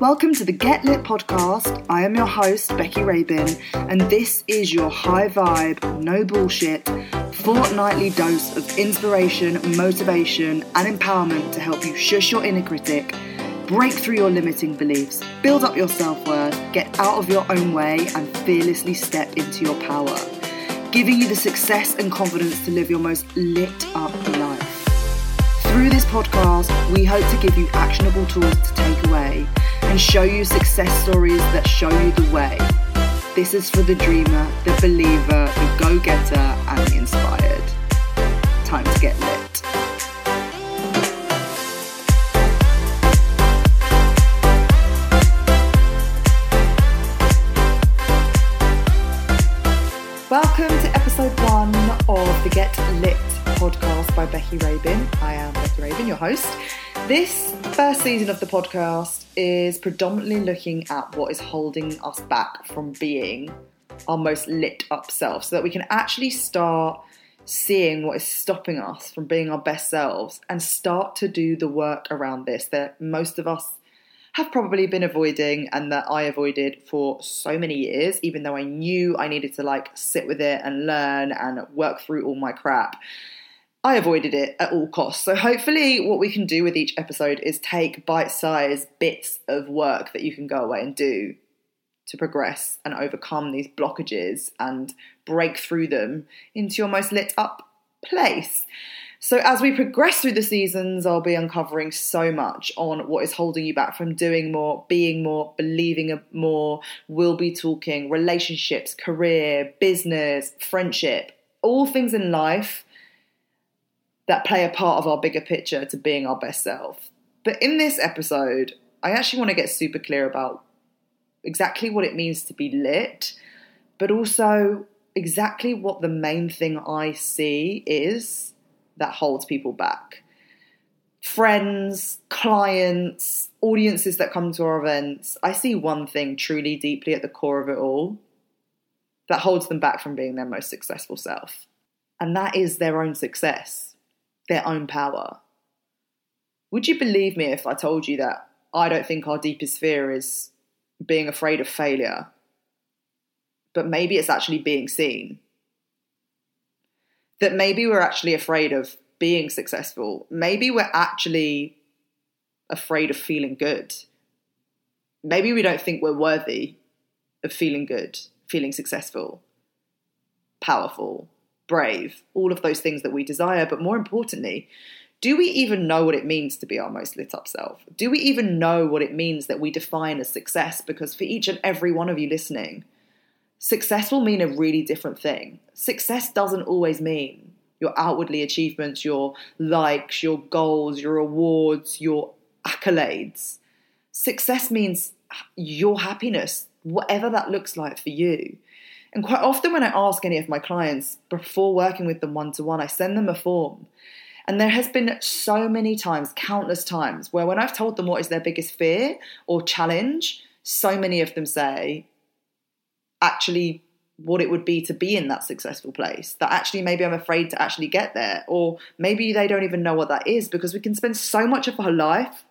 Welcome to the Get Lit podcast. I am your host, Becky Rabin, and this is your high vibe, no bullshit, fortnightly dose of inspiration, motivation, and empowerment to help you shush your inner critic, break through your limiting beliefs, build up your self worth, get out of your own way, and fearlessly step into your power, giving you the success and confidence to live your most lit up life. Through this podcast, we hope to give you actionable tools to take away and show you success stories that show you the way. This is for the dreamer, the believer, the go getter, and the inspired. Time to get lit. Welcome to episode one of the Get Lit podcast by Becky Rabin. I am Becky Rabin, your host. This first season of the podcast is predominantly looking at what is holding us back from being our most lit up self so that we can actually start seeing what is stopping us from being our best selves and start to do the work around this that most of us have probably been avoiding and that I avoided for so many years, even though I knew I needed to like sit with it and learn and work through all my crap. I avoided it at all costs. So, hopefully, what we can do with each episode is take bite sized bits of work that you can go away and do to progress and overcome these blockages and break through them into your most lit up place. So, as we progress through the seasons, I'll be uncovering so much on what is holding you back from doing more, being more, believing more. We'll be talking relationships, career, business, friendship, all things in life that play a part of our bigger picture to being our best self. But in this episode, I actually want to get super clear about exactly what it means to be lit, but also exactly what the main thing I see is that holds people back. Friends, clients, audiences that come to our events, I see one thing truly deeply at the core of it all that holds them back from being their most successful self. And that is their own success, their own power. Would you believe me if I told you that I don't think our deepest fear is being afraid of failure, but maybe it's actually being seen? that maybe we're actually afraid of being successful. Maybe we're actually afraid of feeling good. Maybe we don't think we're worthy of feeling good, feeling successful, powerful, brave, all of those things that we desire. But more importantly, do we even know what it means to be our most lit up self? Do we even know what it means that we define as success? Because for each and every one of you listening, success will mean a really different thing. Success doesn't always mean your outwardly achievements, your likes, your goals, your awards, your accolades. Success means your happiness, whatever that looks like for you. And quite often, when I ask any of my clients before working with them one to one, I send them a form. And there has been so many times, countless times, where when I've told them what is their biggest fear or challenge, so many of them say, actually what it would be to be in that successful place that actually maybe i'm afraid to actually get there or maybe they don't even know what that is because we can spend so much of our life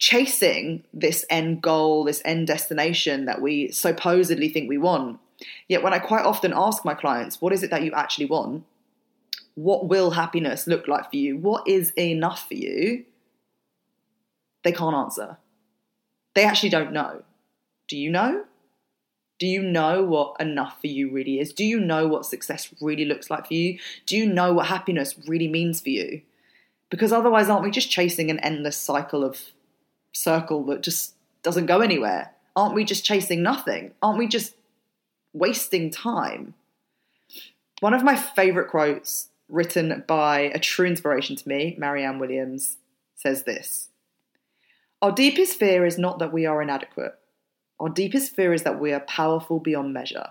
chasing this end goal, this end destination that we supposedly think we want. Yet, when I quite often ask my clients, what is it that you actually want? What will happiness look like for you? What is enough for you? They can't answer. They actually don't know. Do you know? Do you know what enough for you really is? Do you know what success really looks like for you? Do you know what happiness really means for you? Because otherwise, aren't we just chasing an endless cycle of circle that just doesn't go anywhere? Aren't we just chasing nothing? Aren't we just wasting time? One of my favourite quotes, written by a true inspiration to me, Marianne Williams, says this Our deepest fear is not that we are inadequate. Our deepest fear is that we are powerful beyond measure.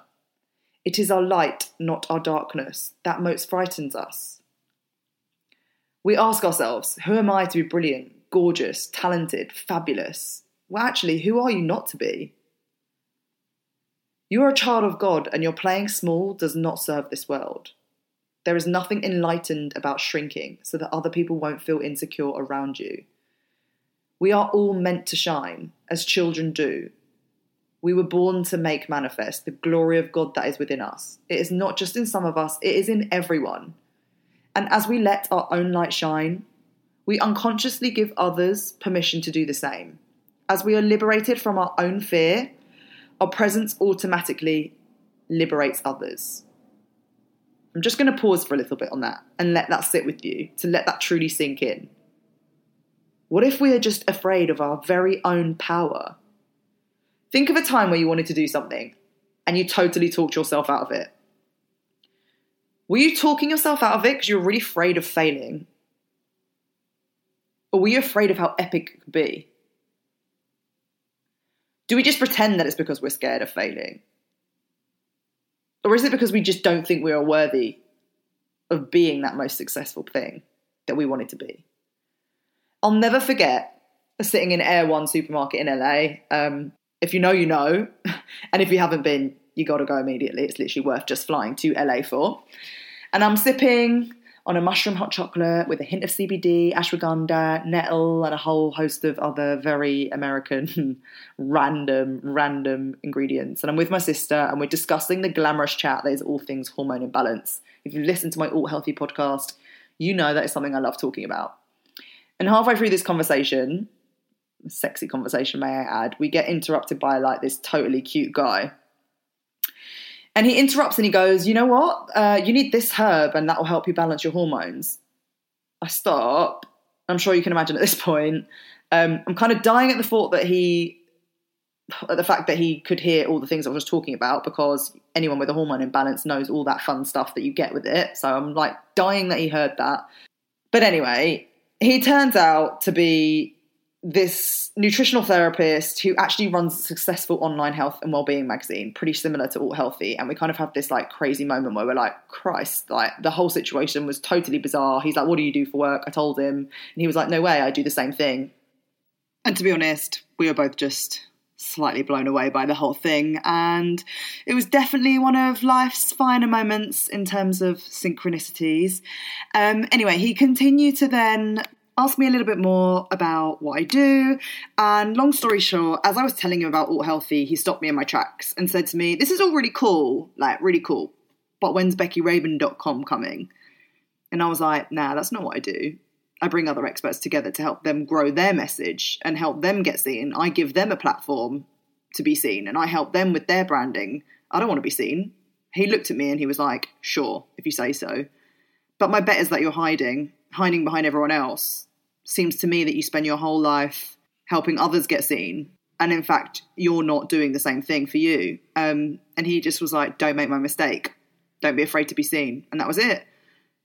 It is our light, not our darkness, that most frightens us. We ask ourselves, who am I to be brilliant, gorgeous, talented, fabulous? Well, actually, who are you not to be? You are a child of God, and your playing small does not serve this world. There is nothing enlightened about shrinking so that other people won't feel insecure around you. We are all meant to shine, as children do, we were born to make manifest the glory of God that is within us. It is not just in some of us, it is in everyone. And as we let our own light shine, we unconsciously give others permission to do the same. As we are liberated from our own fear, our presence automatically liberates others. I'm just going to pause for a little bit on that and let that sit with you, to let that truly sink in. What if we are just afraid of our very own power? Think of a time where you wanted to do something and you totally talked yourself out of it. Were you talking yourself out of it because you were really afraid of failing? Or were you afraid of how epic it could be? Do we just pretend that it's because we're scared of failing? Or is it because we just don't think we are worthy of being that most successful thing that we wanted to be? I'll never forget sitting in Erewhon supermarket in LA. Um, if you know, you know. and if you haven't been, you got to go immediately. It's literally worth just flying to LA for. And I'm sipping on a mushroom hot chocolate with a hint of CBD, ashwagandha, nettle, and a whole host of other very American random, random ingredients. And I'm with my sister, and we're discussing the glamorous chat that is all things hormone imbalance. If you've listened to my All Healthy podcast, you know that is something I love talking about. And halfway through this conversation, sexy conversation, may I add, we get interrupted by like this totally cute guy. And he interrupts and he goes, You know what? Uh, you need this herb and that will help you balance your hormones. I stop. I'm sure you can imagine at this point. Um, I'm kind of dying at the thought that he, at the fact that he could hear all the things I was talking about because anyone with a hormone imbalance knows all that fun stuff that you get with it. So I'm like dying that he heard that. But anyway, he turns out to be this nutritional therapist who actually runs a successful online health and well-being magazine pretty similar to All healthy. And we kind of have this like crazy moment where we're like christ like the whole situation was totally bizarre. He's like what do you do for work i told him and he was like no way i do the same thing. And to be honest we were both just slightly blown away by the whole thing. And it was definitely one of life's finer moments in terms of synchronicities. Um, anyway he continued to then asked me a little bit more about what I do. And long story short, as I was telling him about All Healthy, he stopped me in my tracks and said to me, This is all really cool, like really cool. But when's BeckyRabin.com coming? And I was like, Nah, that's not what I do. I bring other experts together to help them grow their message and help them get seen. I give them a platform to be seen and I help them with their branding. I don't want to be seen. He looked at me and he was like, Sure, if you say so. But my bet is that you're hiding, hiding behind everyone else seems to me that you spend your whole life helping others get seen and in fact you're not doing the same thing for you. Um, and he just was like don't make my mistake. Don't be afraid to be seen. And that was it.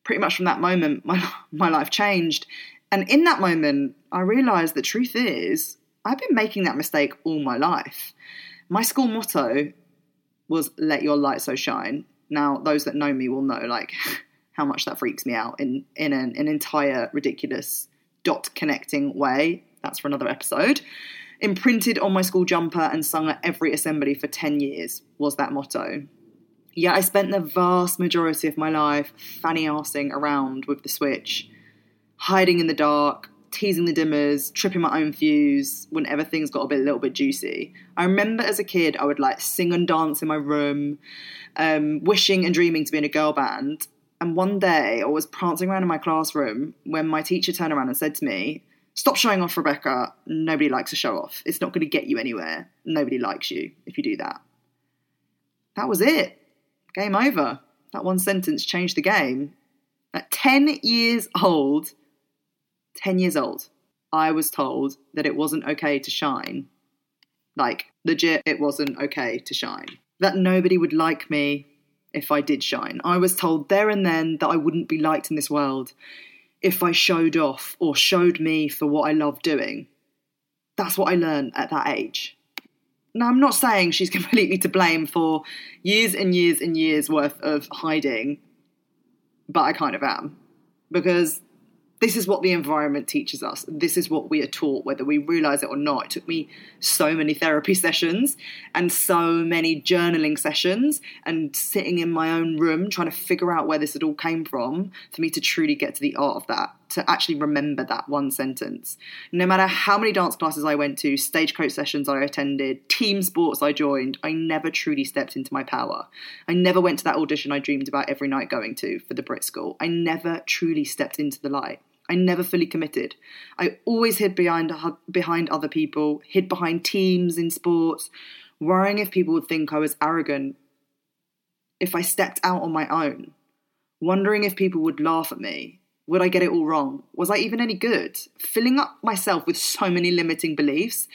Pretty much from that moment my, my life changed. And in that moment i realized the truth is i've been making that mistake all my life. My school motto was let your light so shine. Now those that know me will know like how much that freaks me out in in an, an entire ridiculous dot connecting way. That's for another episode. Imprinted on my school jumper and sung at every assembly for 10 years was that motto. Yeah, I spent the vast majority of my life fanny arsing around with the switch, hiding in the dark, teasing the dimmers, tripping my own fuse whenever things got a bit a little bit juicy. I remember as a kid I would like sing and dance in my room, um, wishing and dreaming to be in a girl band. And one day I was prancing around in my classroom when my teacher turned around and said to me, Stop showing off, Rebecca. Nobody likes to show off. It's not going to get you anywhere. Nobody likes you if you do that. That was it. Game over. That one sentence changed the game. At 10 years old, 10 years old, I was told that it wasn't okay to shine. Like, legit, it wasn't okay to shine. That nobody would like me if I did shine. I was told there and then that I wouldn't be liked in this world if I showed off or showed me for what I love doing. That's what I learned at that age. Now, I'm not saying she's completely to blame for years and years and years worth of hiding, but I kind of am. Because this is what the environment teaches us. This is what we are taught, whether we realize it or not. It took me so many therapy sessions and so many journaling sessions and sitting in my own room trying to figure out where this had all came from for me to truly get to the art of that, to actually remember that one sentence. No matter how many dance classes I went to, stagecoach sessions I attended, team sports I joined, I never truly stepped into my power. I never went to that audition I dreamed about every night going to for the Brit School. I never truly stepped into the light. I never fully committed. I always hid behind behind other people, hid behind teams in sports, worrying if people would think I was arrogant if I stepped out on my own, wondering if people would laugh at me. Would I get it all wrong? Was I even any good? Filling up myself with so many limiting beliefs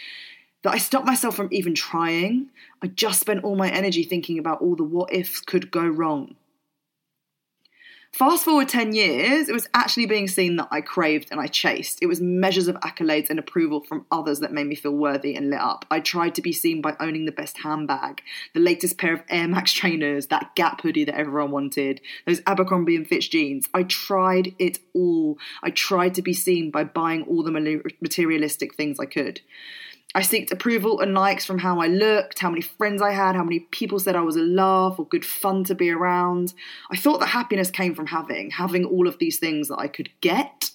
that I stopped myself from even trying. I just spent all my energy thinking about all the what ifs could go wrong. Fast forward 10 years, it was actually being seen that I craved and I chased. It was measures of accolades and approval from others that made me feel worthy and lit up. I tried to be seen by owning the best handbag, the latest pair of Air Max trainers, that Gap hoodie that everyone wanted, those Abercrombie and Fitch jeans. I tried it all. I tried to be seen by buying all the materialistic things I could. I seeked approval and likes from how I looked, how many friends I had, how many people said I was a laugh or good fun to be around. I thought that happiness came from having, having all of these things that I could get.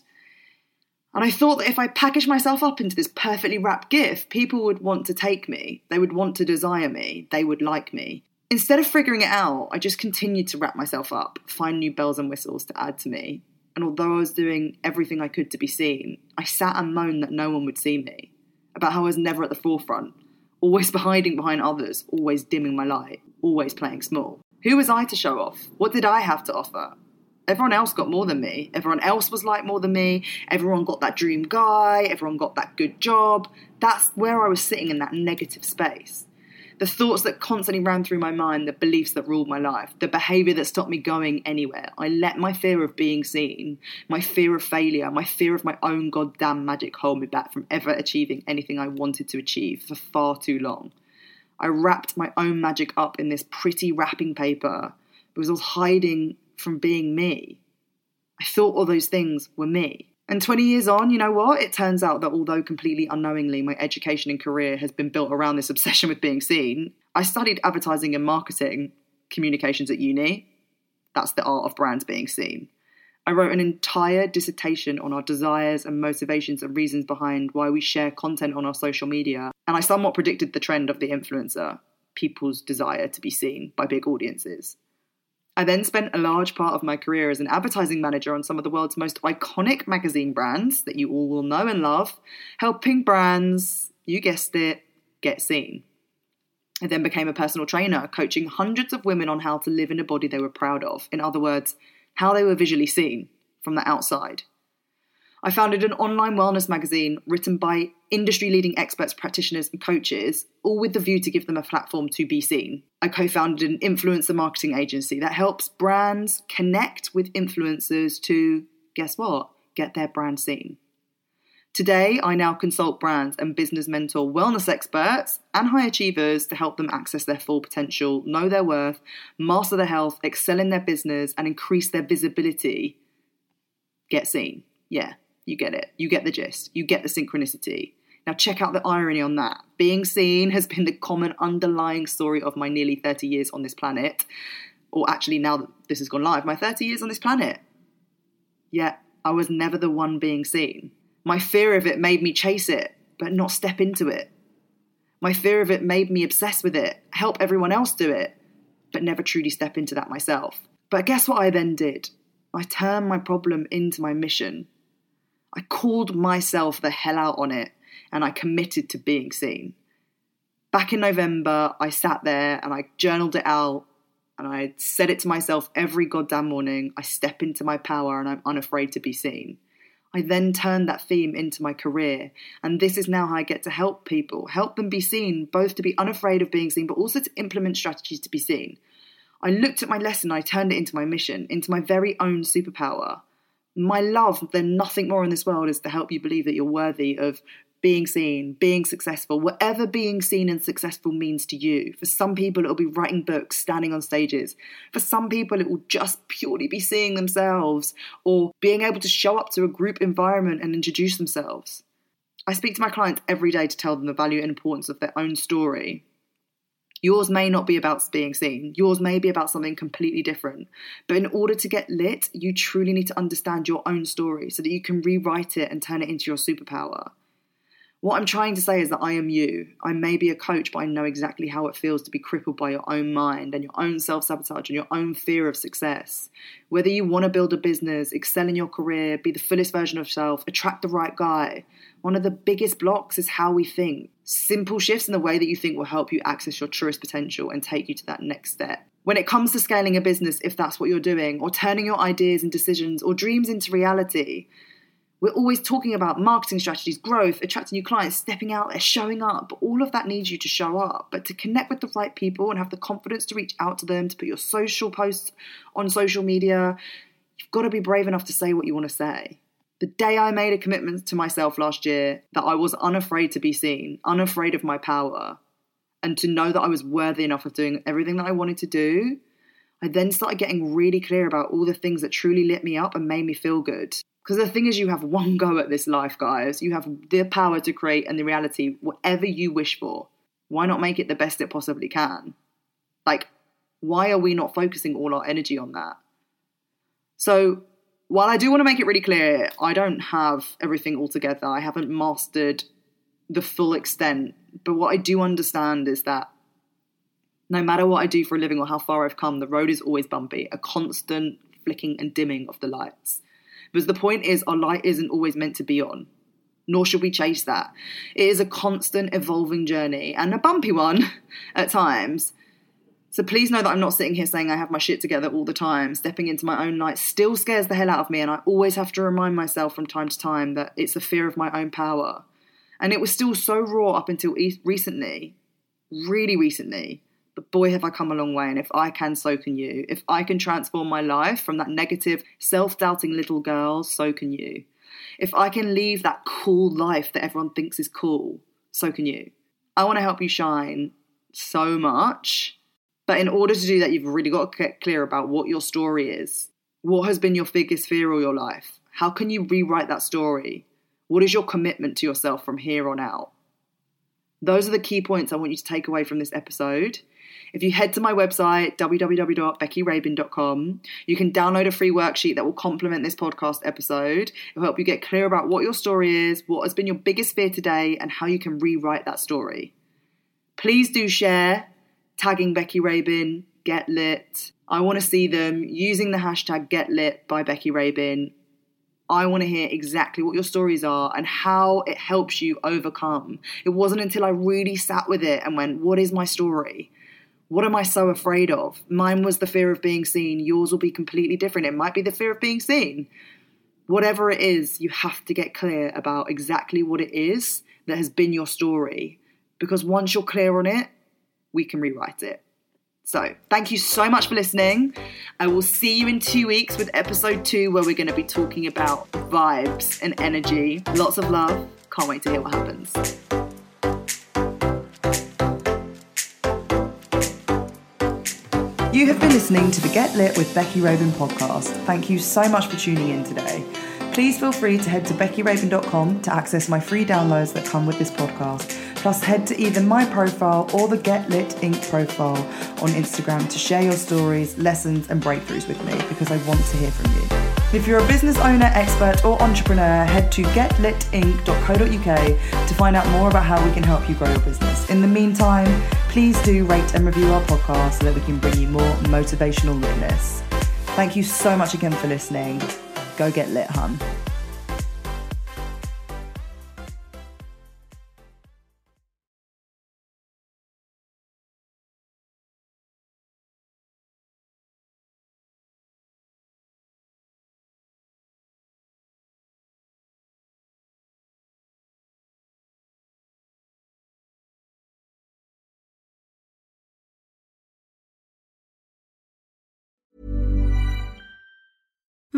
And I thought that if I packaged myself up into this perfectly wrapped gift, people would want to take me, they would want to desire me, they would like me. Instead of figuring it out, I just continued to wrap myself up, find new bells and whistles to add to me. And although I was doing everything I could to be seen, I sat and moaned that no one would see me about how I was never at the forefront, always hiding behind others, always dimming my light, always playing small. Who was I to show off? What did I have to offer? Everyone else got more than me. Everyone else was like more than me. Everyone got that dream guy. Everyone got that good job. That's where I was sitting in that negative space the thoughts that constantly ran through my mind, the beliefs that ruled my life, the behavior that stopped me going anywhere. I let my fear of being seen, my fear of failure, my fear of my own goddamn magic hold me back from ever achieving anything I wanted to achieve for far too long. I wrapped my own magic up in this pretty wrapping paper because I was hiding from being me. I thought all those things were me. And 20 years on, you know what? It turns out that although completely unknowingly my education and career has been built around this obsession with being seen, I studied advertising and marketing communications at uni. That's the art of brands being seen. I wrote an entire dissertation on our desires and motivations and reasons behind why we share content on our social media. And I somewhat predicted the trend of the influencer, people's desire to be seen by big audiences. I then spent a large part of my career as an advertising manager on some of the world's most iconic magazine brands that you all will know and love, helping brands, you guessed it, get seen. I then became a personal trainer, coaching hundreds of women on how to live in a body they were proud of. In other words, how they were visually seen from the outside. I founded an online wellness magazine written by industry leading experts, practitioners, and coaches, all with the view to give them a platform to be seen. I co founded an influencer marketing agency that helps brands connect with influencers to, guess what, get their brand seen. Today, I now consult brands and business mentor wellness experts and high achievers to help them access their full potential, know their worth, master their health, excel in their business, and increase their visibility. Get seen. Yeah, you get it. You get the gist. You get the synchronicity. Now, check out the irony on that. Being seen has been the common underlying story of my nearly 30 years on this planet. Or actually, now that this has gone live, my 30 years on this planet. Yet, I was never the one being seen. My fear of it made me chase it, but not step into it. My fear of it made me obsess with it, help everyone else do it, but never truly step into that myself. But guess what I then did? I turned my problem into my mission. I called myself the hell out on it and I committed to being seen. Back in November, I sat there and I journaled it out and I said it to myself every goddamn morning I step into my power and I'm unafraid to be seen. I then turned that theme into my career, and this is now how I get to help people, help them be seen, both to be unafraid of being seen, but also to implement strategies to be seen. I looked at my lesson, I turned it into my mission, into my very own superpower. My love, then nothing more in this world is to help you believe that you're worthy of being seen, being successful, whatever being seen and successful means to you. For some people, it'll be writing books, standing on stages. For some people, it will just purely be seeing themselves or being able to show up to a group environment and introduce themselves. I speak to my clients every day to tell them the value and importance of their own story. Yours may not be about being seen. Yours may be about something completely different. But in order to get lit, you truly need to understand your own story so that you can rewrite it and turn it into your superpower. What I'm trying to say is that I am you. I may be a coach, but I know exactly how it feels to be crippled by your own mind and your own self sabotage and your own fear of success. Whether you want to build a business, excel in your career, be the fullest version of yourself, attract the right guy, one of the biggest blocks is how we think. Simple shifts in the way that you think will help you access your truest potential and take you to that next step. When it comes to scaling a business, if that's what you're doing, or turning your ideas and decisions or dreams into reality, we're always talking about marketing strategies, growth, attracting new clients, stepping out there, showing up. But All of that needs you to show up. But to connect with the right people and have the confidence to reach out to them, to put your social posts on social media, you've got to be brave enough to say what you want to say. The day I made a commitment to myself last year that I was unafraid to be seen, unafraid of my power, and to know that I was worthy enough of doing everything that I wanted to do, I then started getting really clear about all the things that truly lit me up and made me feel good. Because the thing is, you have one go at this life, guys. You have the power to create and the reality whatever you wish for. Why not make it the best it possibly can? Like, why are we not focusing all our energy on that? So, while I do want to make it really clear, I don't have everything all together. I haven't mastered the full extent. But what I do understand is that no matter what I do for a living or how far I've come, the road is always bumpy, a constant flicking and dimming of the lights. Because the point is, our light isn't always meant to be on, nor should we chase that. It is a constant evolving journey and a bumpy one at times. So please know that I'm not sitting here saying I have my shit together all the time. Stepping into my own light still scares the hell out of me, and I always have to remind myself from time to time that it's a fear of my own power. And it was still so raw up until recently, really recently. But boy, have I come a long way. And if I can, so can you. If I can transform my life from that negative, self doubting little girl, so can you. If I can leave that cool life that everyone thinks is cool, so can you. I want to help you shine so much. But in order to do that, you've really got to get clear about what your story is. What has been your biggest fear all your life? How can you rewrite that story? What is your commitment to yourself from here on out? Those are the key points I want you to take away from this episode. If you head to my website, www.beckyrabin.com, you can download a free worksheet that will complement this podcast episode. It will help you get clear about what your story is, what has been your biggest fear today, and how you can rewrite that story. Please do share, tagging Becky Rabin, Get Lit. I want to see them using the hashtag Get Lit by Becky Rabin. I want to hear exactly what your stories are and how it helps you overcome. It wasn't until I really sat with it and went, What is my story? What am I so afraid of? Mine was the fear of being seen. Yours will be completely different. It might be the fear of being seen. Whatever it is, you have to get clear about exactly what it is that has been your story. Because once you're clear on it, we can rewrite it. So, thank you so much for listening. I will see you in two weeks with episode two, where we're going to be talking about vibes and energy. Lots of love. Can't wait to hear what happens. You have been listening to the Get Lit with Becky Rabin podcast. Thank you so much for tuning in today. Please feel free to head to beckyrabin.com to access my free downloads that come with this podcast. Plus, head to either my profile or the Get Lit Inc. profile on Instagram to share your stories, lessons, and breakthroughs with me because I want to hear from you. If you're a business owner, expert, or entrepreneur, head to getlitinc.co.uk to find out more about how we can help you grow your business. In the meantime, please do rate and review our podcast so that we can bring you more motivational litness. Thank you so much again for listening. Go get lit, hun.